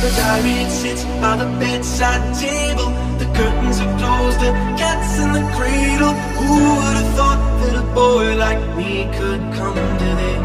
The diary sits by the bedside table The curtains are closed, the cat's in the cradle Who would have thought that a boy like me could come to this?